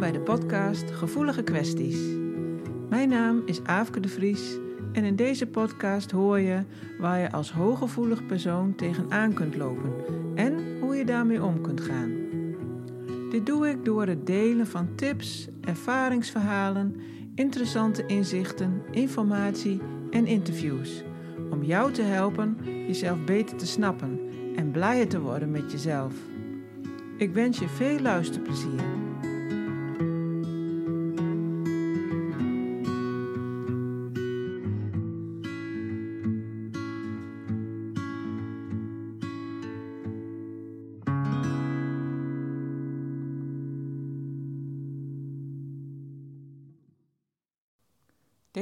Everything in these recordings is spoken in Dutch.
bij de podcast Gevoelige Kwesties. Mijn naam is Aafke de Vries en in deze podcast hoor je waar je als hooggevoelig persoon tegenaan kunt lopen en hoe je daarmee om kunt gaan. Dit doe ik door het delen van tips, ervaringsverhalen, interessante inzichten, informatie en interviews. Om jou te helpen jezelf beter te snappen en blijer te worden met jezelf. Ik wens je veel luisterplezier.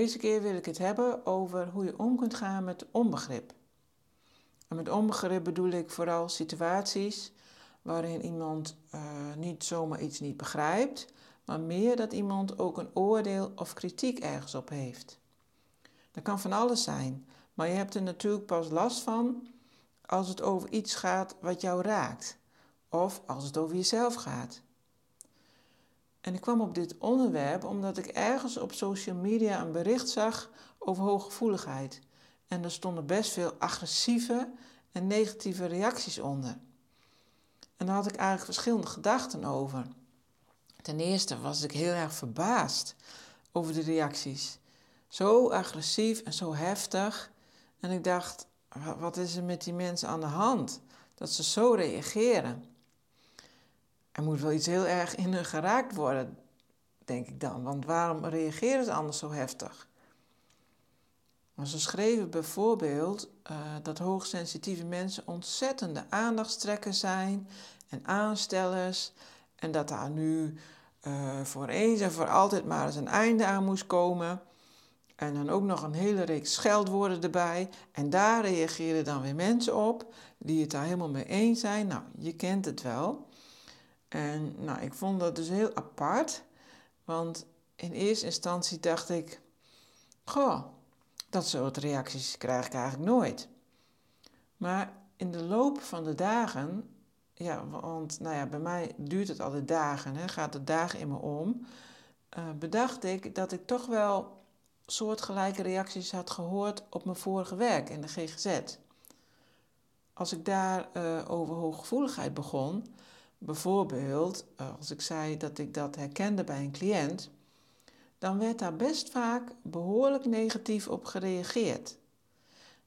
Deze keer wil ik het hebben over hoe je om kunt gaan met onbegrip. En met onbegrip bedoel ik vooral situaties waarin iemand uh, niet zomaar iets niet begrijpt, maar meer dat iemand ook een oordeel of kritiek ergens op heeft. Dat kan van alles zijn, maar je hebt er natuurlijk pas last van als het over iets gaat wat jou raakt, of als het over jezelf gaat. En ik kwam op dit onderwerp omdat ik ergens op social media een bericht zag over hooggevoeligheid. En er stonden best veel agressieve en negatieve reacties onder. En daar had ik eigenlijk verschillende gedachten over. Ten eerste was ik heel erg verbaasd over de reacties. Zo agressief en zo heftig. En ik dacht, wat is er met die mensen aan de hand? Dat ze zo reageren. Er moet wel iets heel erg in hun geraakt worden, denk ik dan. Want waarom reageren ze anders zo heftig? Maar ze schreven bijvoorbeeld uh, dat hoogsensitieve mensen ontzettende aandachtstrekkers zijn en aanstellers. En dat daar nu uh, voor eens en voor altijd maar eens een einde aan moest komen. En dan ook nog een hele reeks scheldwoorden erbij. En daar reageren dan weer mensen op die het daar helemaal mee eens zijn. Nou, je kent het wel. En nou, ik vond dat dus heel apart. Want in eerste instantie dacht ik: Goh, dat soort reacties krijg ik eigenlijk nooit. Maar in de loop van de dagen, ja, want nou ja, bij mij duurt het altijd dagen, hè, gaat de dagen in me om, uh, bedacht ik dat ik toch wel soortgelijke reacties had gehoord op mijn vorige werk in de GGZ. Als ik daar uh, over hooggevoeligheid begon, bijvoorbeeld uh, als ik zei dat ik dat herkende bij een cliënt, dan werd daar best vaak behoorlijk negatief op gereageerd.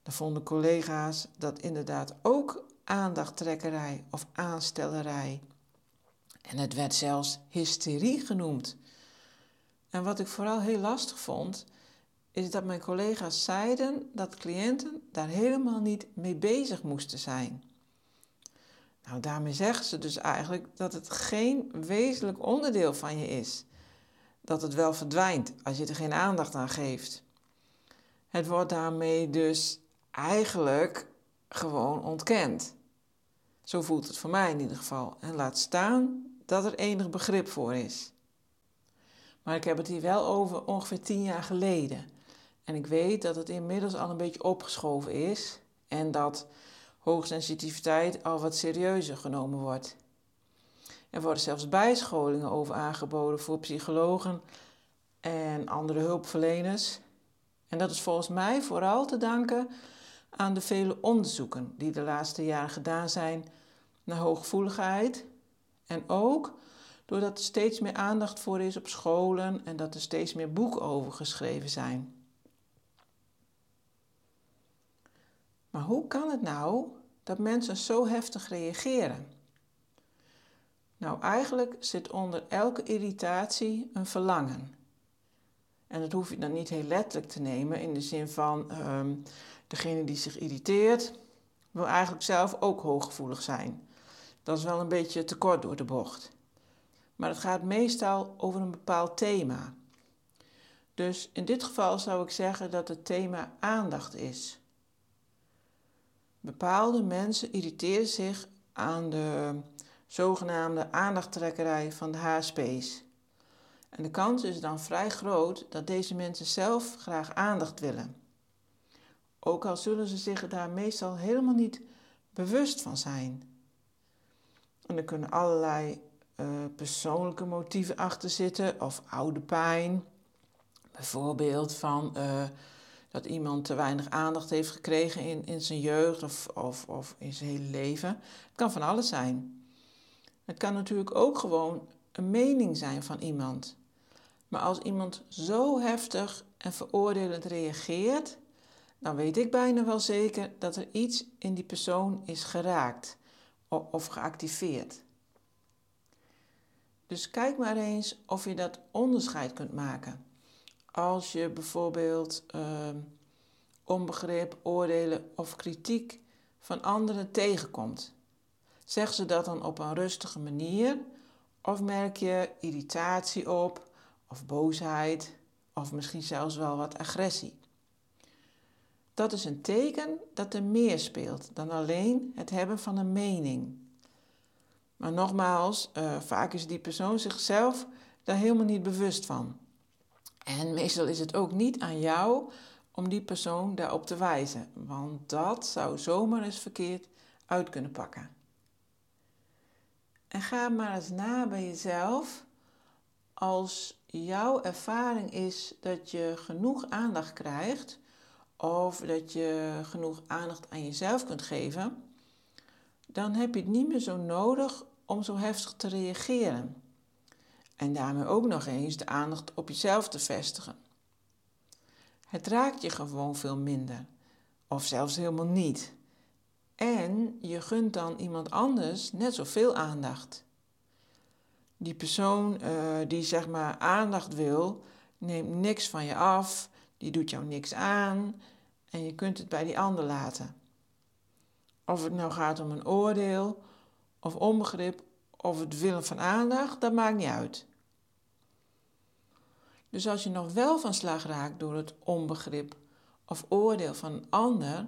Dan vonden collega's dat inderdaad ook aandachttrekkerij of aanstellerij. En het werd zelfs hysterie genoemd. En wat ik vooral heel lastig vond, is dat mijn collega's zeiden dat cliënten daar helemaal niet mee bezig moesten zijn. Nou, daarmee zeggen ze dus eigenlijk dat het geen wezenlijk onderdeel van je is dat het wel verdwijnt als je er geen aandacht aan geeft. Het wordt daarmee dus eigenlijk gewoon ontkend. Zo voelt het voor mij in ieder geval. En laat staan dat er enig begrip voor is. Maar ik heb het hier wel over ongeveer tien jaar geleden. En ik weet dat het inmiddels al een beetje opgeschoven is en dat hoogsensitiviteit al wat serieuzer genomen wordt. Er worden zelfs bijscholingen over aangeboden voor psychologen en andere hulpverleners. En dat is volgens mij vooral te danken aan de vele onderzoeken die de laatste jaren gedaan zijn naar hooggevoeligheid. En ook doordat er steeds meer aandacht voor is op scholen en dat er steeds meer boeken over geschreven zijn. Maar hoe kan het nou dat mensen zo heftig reageren? Nou, eigenlijk zit onder elke irritatie een verlangen. En dat hoef je dan niet heel letterlijk te nemen in de zin van um, degene die zich irriteert, wil eigenlijk zelf ook hooggevoelig zijn. Dat is wel een beetje te kort door de bocht. Maar het gaat meestal over een bepaald thema. Dus in dit geval zou ik zeggen dat het thema aandacht is. Bepaalde mensen irriteren zich aan de zogenaamde aandachttrekkerij van de HSP's. En de kans is dan vrij groot dat deze mensen zelf graag aandacht willen. Ook al zullen ze zich daar meestal helemaal niet bewust van zijn. En er kunnen allerlei uh, persoonlijke motieven achter zitten of oude pijn. Bijvoorbeeld van uh, dat iemand te weinig aandacht heeft gekregen in, in zijn jeugd of, of, of in zijn hele leven. Het kan van alles zijn. Het kan natuurlijk ook gewoon een mening zijn van iemand. Maar als iemand zo heftig en veroordelend reageert, dan weet ik bijna wel zeker dat er iets in die persoon is geraakt of geactiveerd. Dus kijk maar eens of je dat onderscheid kunt maken. Als je bijvoorbeeld uh, onbegrip, oordelen of kritiek van anderen tegenkomt. Zeg ze dat dan op een rustige manier of merk je irritatie op of boosheid of misschien zelfs wel wat agressie? Dat is een teken dat er meer speelt dan alleen het hebben van een mening. Maar nogmaals, uh, vaak is die persoon zichzelf daar helemaal niet bewust van. En meestal is het ook niet aan jou om die persoon daarop te wijzen, want dat zou zomaar eens verkeerd uit kunnen pakken. En ga maar eens na bij jezelf als jouw ervaring is dat je genoeg aandacht krijgt of dat je genoeg aandacht aan jezelf kunt geven, dan heb je het niet meer zo nodig om zo heftig te reageren. En daarmee ook nog eens de aandacht op jezelf te vestigen. Het raakt je gewoon veel minder, of zelfs helemaal niet. En je gunt dan iemand anders net zoveel aandacht. Die persoon uh, die zeg maar aandacht wil, neemt niks van je af, die doet jou niks aan en je kunt het bij die ander laten. Of het nou gaat om een oordeel of onbegrip of het willen van aandacht, dat maakt niet uit. Dus als je nog wel van slag raakt door het onbegrip of oordeel van een ander,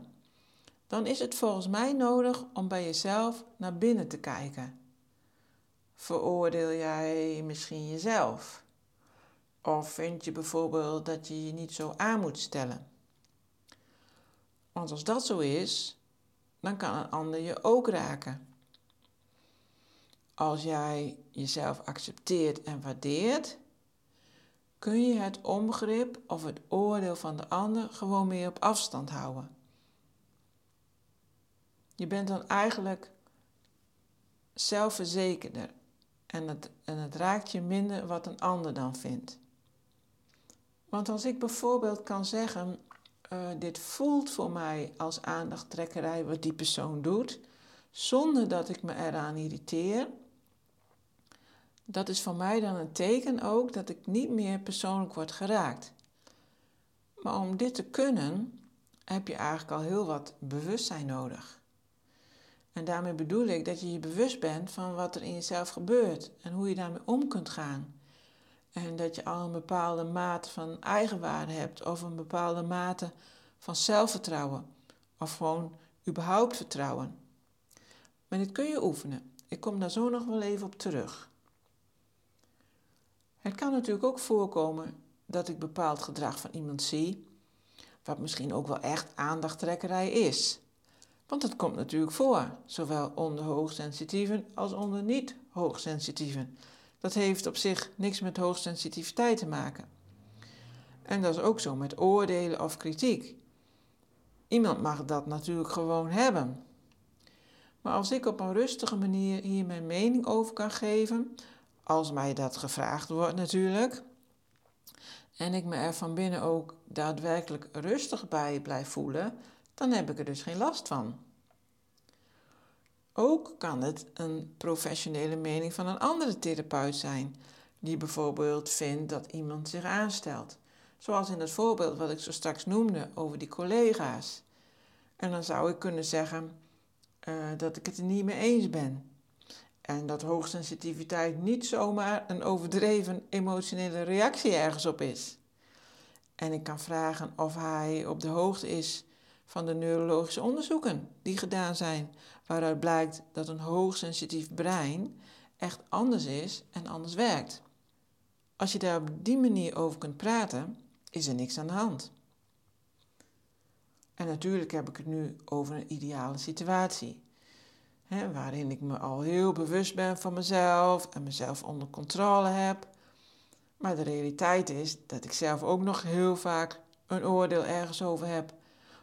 dan is het volgens mij nodig om bij jezelf naar binnen te kijken. Veroordeel jij misschien jezelf? Of vind je bijvoorbeeld dat je je niet zo aan moet stellen? Want als dat zo is, dan kan een ander je ook raken. Als jij jezelf accepteert en waardeert, kun je het onbegrip of het oordeel van de ander gewoon meer op afstand houden. Je bent dan eigenlijk zelfverzekerder en het, en het raakt je minder wat een ander dan vindt. Want als ik bijvoorbeeld kan zeggen, uh, dit voelt voor mij als aandachttrekkerij wat die persoon doet, zonder dat ik me eraan irriteer, dat is voor mij dan een teken ook dat ik niet meer persoonlijk word geraakt. Maar om dit te kunnen, heb je eigenlijk al heel wat bewustzijn nodig. En daarmee bedoel ik dat je je bewust bent van wat er in jezelf gebeurt en hoe je daarmee om kunt gaan. En dat je al een bepaalde mate van eigenwaarde hebt of een bepaalde mate van zelfvertrouwen of gewoon überhaupt vertrouwen. Maar dit kun je oefenen. Ik kom daar zo nog wel even op terug. Het kan natuurlijk ook voorkomen dat ik bepaald gedrag van iemand zie, wat misschien ook wel echt aandachttrekkerij is. Want het komt natuurlijk voor, zowel onder hoogsensitieven als onder niet-hoogsensitieven. Dat heeft op zich niks met hoogsensitiviteit te maken. En dat is ook zo met oordelen of kritiek. Iemand mag dat natuurlijk gewoon hebben. Maar als ik op een rustige manier hier mijn mening over kan geven, als mij dat gevraagd wordt natuurlijk, en ik me er van binnen ook daadwerkelijk rustig bij blijf voelen, dan heb ik er dus geen last van. Ook kan het een professionele mening van een andere therapeut zijn, die bijvoorbeeld vindt dat iemand zich aanstelt. Zoals in het voorbeeld wat ik zo straks noemde over die collega's. En dan zou ik kunnen zeggen uh, dat ik het er niet mee eens ben. En dat hoogsensitiviteit niet zomaar een overdreven emotionele reactie ergens op is. En ik kan vragen of hij op de hoogte is van de neurologische onderzoeken die gedaan zijn, waaruit blijkt dat een hoogsensitief brein echt anders is en anders werkt. Als je daar op die manier over kunt praten, is er niks aan de hand. En natuurlijk heb ik het nu over een ideale situatie. Waarin ik me al heel bewust ben van mezelf en mezelf onder controle heb. Maar de realiteit is dat ik zelf ook nog heel vaak een oordeel ergens over heb.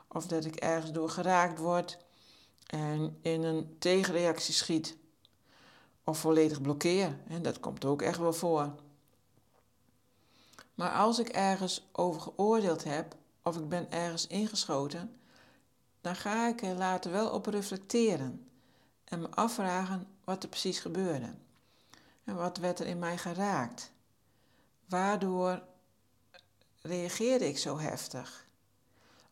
Of dat ik ergens door geraakt word en in een tegenreactie schiet. Of volledig blokkeer. Dat komt ook echt wel voor. Maar als ik ergens over geoordeeld heb of ik ben ergens ingeschoten, dan ga ik er later wel op reflecteren en me afvragen wat er precies gebeurde. En wat werd er in mij geraakt? Waardoor reageerde ik zo heftig?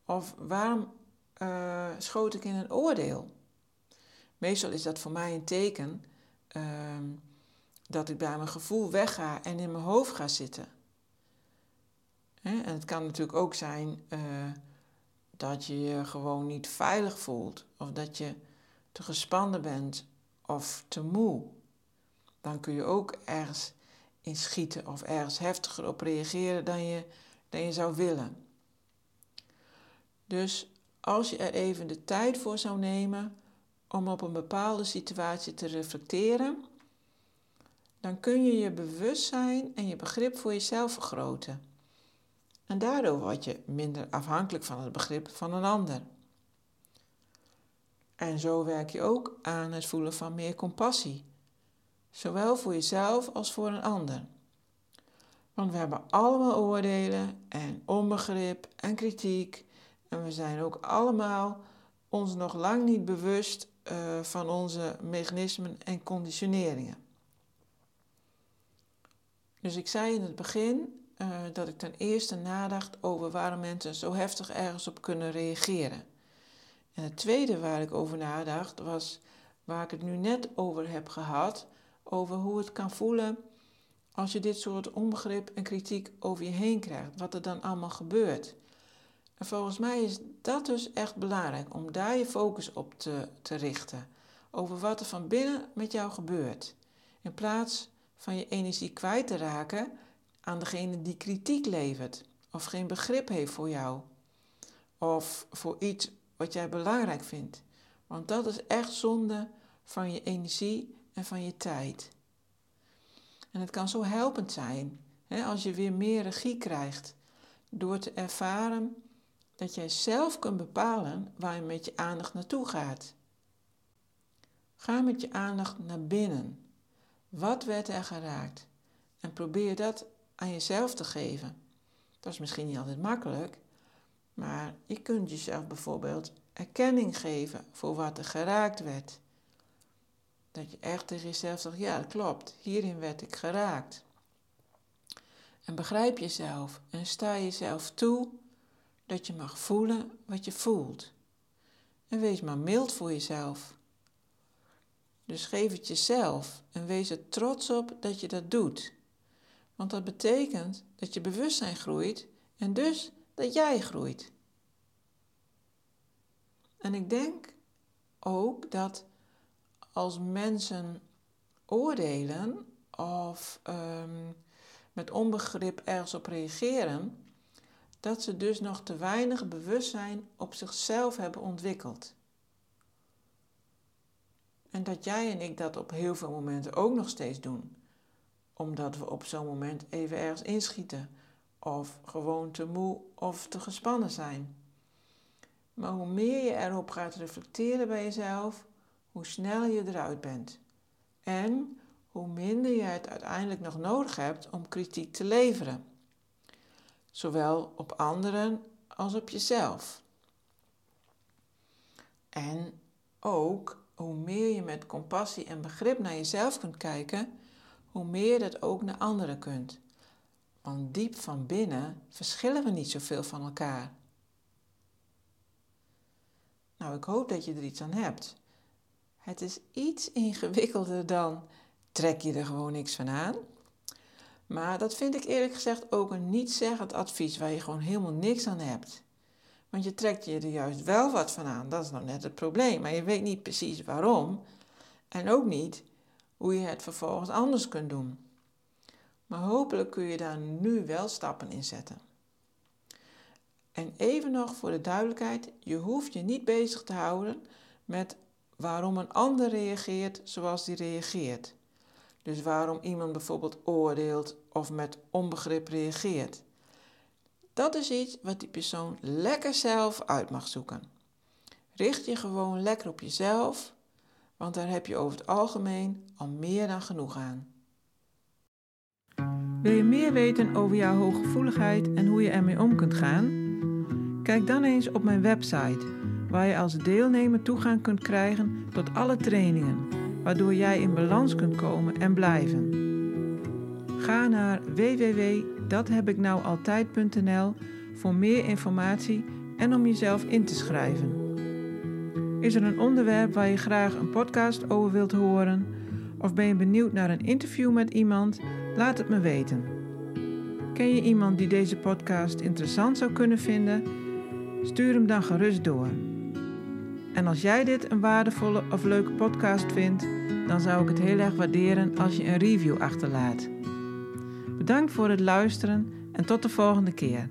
Of waarom uh, schoot ik in een oordeel? Meestal is dat voor mij een teken uh, dat ik bij mijn gevoel wegga en in mijn hoofd ga zitten. En het kan natuurlijk ook zijn uh, dat je je gewoon niet veilig voelt, of dat je te gespannen bent of te moe. Dan kun je ook ergens in schieten of ergens heftiger op reageren dan je, dan je zou willen. Dus als je er even de tijd voor zou nemen om op een bepaalde situatie te reflecteren, dan kun je je bewustzijn en je begrip voor jezelf vergroten. En daardoor word je minder afhankelijk van het begrip van een ander. En zo werk je ook aan het voelen van meer compassie, zowel voor jezelf als voor een ander. Want we hebben allemaal oordelen en onbegrip en kritiek en we zijn ook allemaal ons nog lang niet bewust uh, van onze mechanismen en conditioneringen. Dus ik zei in het begin uh, dat ik ten eerste nadacht over waarom mensen zo heftig ergens op kunnen reageren. En het tweede waar ik over nadacht was waar ik het nu net over heb gehad, over hoe het kan voelen als je dit soort onbegrip en kritiek over je heen krijgt, wat er dan allemaal gebeurt. En volgens mij is dat dus echt belangrijk om daar je focus op te, te richten. Over wat er van binnen met jou gebeurt. In plaats van je energie kwijt te raken aan degene die kritiek levert of geen begrip heeft voor jou. Of voor iets wat jij belangrijk vindt. Want dat is echt zonde van je energie en van je tijd. En het kan zo helpend zijn hè, als je weer meer regie krijgt door te ervaren dat jij zelf kunt bepalen waar je met je aandacht naartoe gaat. Ga met je aandacht naar binnen. Wat werd er geraakt? En probeer dat aan jezelf te geven. Dat is misschien niet altijd makkelijk, maar je kunt jezelf bijvoorbeeld erkenning geven voor wat er geraakt werd. Dat je echt tegen jezelf zegt, ja, dat klopt, hierin werd ik geraakt. En begrijp jezelf en sta jezelf toe dat je mag voelen wat je voelt. En wees maar mild voor jezelf. Dus geef het jezelf en wees er trots op dat je dat doet. Want dat betekent dat je bewustzijn groeit en dus dat jij groeit. En ik denk ook dat als mensen oordelen of um, met onbegrip ergens op reageren, dat ze dus nog te weinig bewustzijn op zichzelf hebben ontwikkeld. En dat jij en ik dat op heel veel momenten ook nog steeds doen, omdat we op zo'n moment even ergens inschieten, of gewoon te moe of te gespannen zijn. Maar hoe meer je erop gaat reflecteren bij jezelf, hoe sneller je eruit bent. En hoe minder je het uiteindelijk nog nodig hebt om kritiek te leveren zowel op anderen als op jezelf. En ook hoe meer je met compassie en begrip naar jezelf kunt kijken, hoe meer dat ook naar anderen kunt. Want diep van binnen verschillen we niet zoveel van elkaar. Nou, ik hoop dat je er iets aan hebt. Het is iets ingewikkelder dan trek je er gewoon niks van aan. Maar dat vind ik eerlijk gezegd ook een niet-zeggend advies waar je gewoon helemaal niks aan hebt. Want je trekt je er juist wel wat van aan, dat is nou net het probleem. Maar je weet niet precies waarom en ook niet hoe je het vervolgens anders kunt doen. Maar hopelijk kun je daar nu wel stappen in zetten. En even nog voor de duidelijkheid: je hoeft je niet bezig te houden met waarom een ander reageert zoals die reageert. Dus waarom iemand bijvoorbeeld oordeelt of met onbegrip reageert. Dat is iets wat die persoon lekker zelf uit mag zoeken. Richt je gewoon lekker op jezelf, want daar heb je over het algemeen al meer dan genoeg aan. Wil je meer weten over jouw hooggevoeligheid en hoe je ermee om kunt gaan? Kijk dan eens op mijn website, waar je als deelnemer toegang kunt krijgen tot alle trainingen, waardoor jij in balans kunt komen en blijven. Ga naar www.dathebiknoualtijd.nl voor meer informatie en om jezelf in te schrijven. Is er een onderwerp waar je graag een podcast over wilt horen? Of ben je benieuwd naar een interview met iemand? Laat het me weten. Ken je iemand die deze podcast interessant zou kunnen vinden? Stuur hem dan gerust door. En als jij dit een waardevolle of leuke podcast vindt, dan zou ik het heel erg waarderen als je een review achterlaat. Bedankt voor het luisteren en tot de volgende keer.